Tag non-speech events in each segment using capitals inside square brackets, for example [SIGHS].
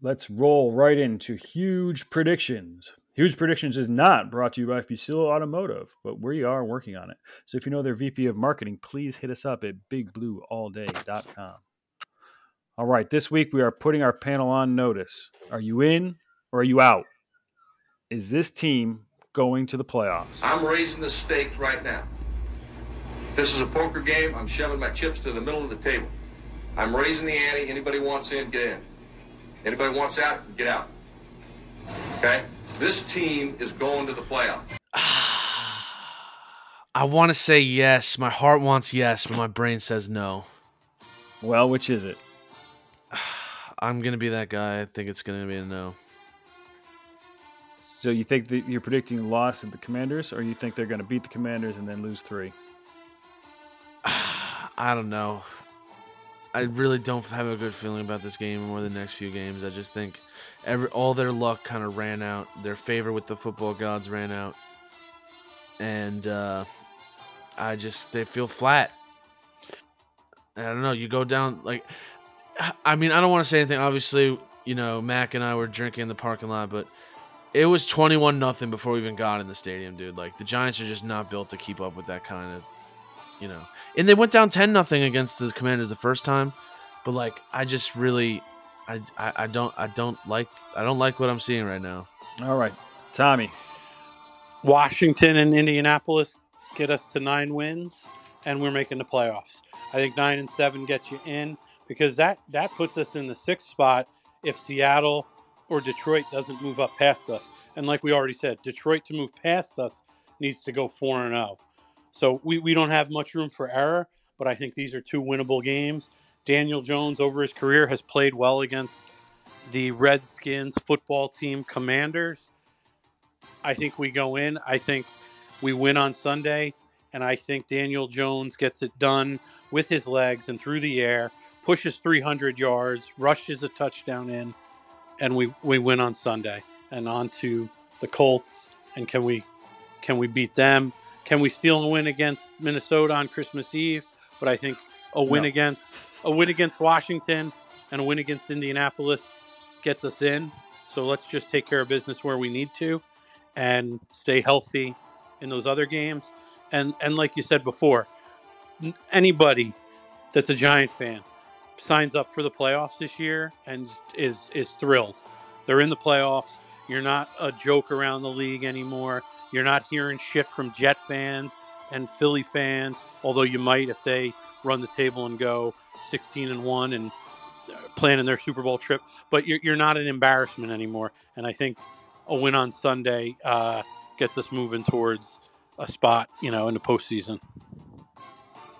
let's roll right into huge predictions. Huge Predictions is not brought to you by Fusillo Automotive, but we are working on it. So if you know their VP of marketing, please hit us up at bigblueallday.com. All right, this week we are putting our panel on notice. Are you in or are you out? Is this team going to the playoffs? I'm raising the stakes right now. This is a poker game. I'm shoving my chips to the middle of the table. I'm raising the ante. Anybody wants in, get in. Anybody wants out, get out. Okay? This team is going to the playoffs. [SIGHS] I want to say yes. My heart wants yes, but my brain says no. Well, which is it? [SIGHS] I'm gonna be that guy. I think it's gonna be a no. So you think that you're predicting loss of the Commanders, or you think they're going to beat the Commanders and then lose three? [SIGHS] I don't know. I really don't have a good feeling about this game or the next few games. I just think every all their luck kind of ran out. Their favor with the football gods ran out, and uh, I just they feel flat. I don't know. You go down like, I mean, I don't want to say anything. Obviously, you know, Mac and I were drinking in the parking lot, but it was twenty-one nothing before we even got in the stadium, dude. Like the Giants are just not built to keep up with that kind of, you know. And they went down ten nothing against the Commanders the first time, but like I just really, I, I I don't I don't like I don't like what I'm seeing right now. All right, Tommy. Washington and Indianapolis get us to nine wins, and we're making the playoffs. I think nine and seven gets you in because that that puts us in the sixth spot if Seattle or Detroit doesn't move up past us. And like we already said, Detroit to move past us needs to go four and zero. So we, we don't have much room for error, but I think these are two winnable games. Daniel Jones over his career has played well against the Redskins football team commanders. I think we go in. I think we win on Sunday, and I think Daniel Jones gets it done with his legs and through the air, pushes 300 yards, rushes a touchdown in, and we we win on Sunday. And on to the Colts. And can we can we beat them? Can we steal a win against Minnesota on Christmas Eve? But I think a win No. against a win against Washington and a win against Indianapolis gets us in. So let's just take care of business where we need to and stay healthy in those other games. And and like you said before, anybody that's a Giant fan signs up for the playoffs this year and is is thrilled. They're in the playoffs. You're not a joke around the league anymore. You're not hearing shit from Jet fans and Philly fans, although you might if they run the table and go 16 and 1 and planning their Super Bowl trip. But you're, you're not an embarrassment anymore. And I think a win on Sunday uh, gets us moving towards a spot, you know, in the postseason.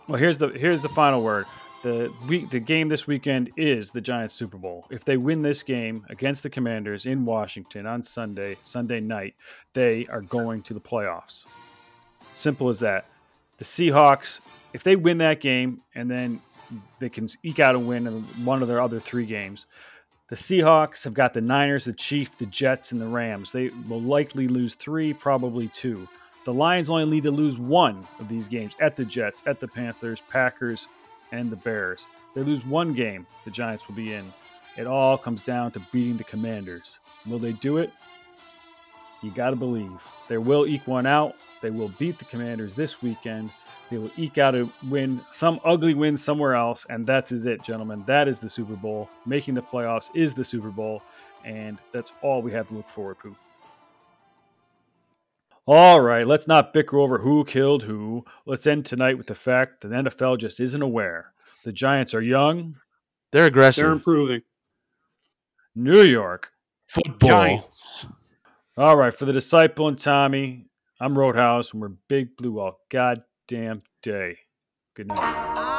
Well, here's the here's the final word. The week the game this weekend is the Giants Super Bowl. If they win this game against the Commanders in Washington on Sunday, Sunday night, they are going to the playoffs. Simple as that. The Seahawks, if they win that game and then they can eke out a win in one of their other three games, the Seahawks have got the Niners, the Chiefs, the Jets, and the Rams. They will likely lose three, probably two. The Lions only need to lose one of these games at the Jets, at the Panthers, Packers, and the Bears. They lose one game, the Giants will be in. It all comes down to beating the Commanders. Will they do it? You got to believe. They will eke one out. They will beat the Commanders this weekend. They will eke out a win, some ugly win somewhere else, and that's is it, gentlemen. That is the Super Bowl. Making the playoffs is the Super Bowl, and that's all we have to look forward to. All right, let's not bicker over who killed who. Let's end tonight with the fact that the NFL just isn't aware. The Giants are young. They're aggressive. They're improving. New York. Football. Giants. All right, for the disciple and Tommy, I'm Roadhouse, and we're Big Blue all goddamn day. Good night. Ah.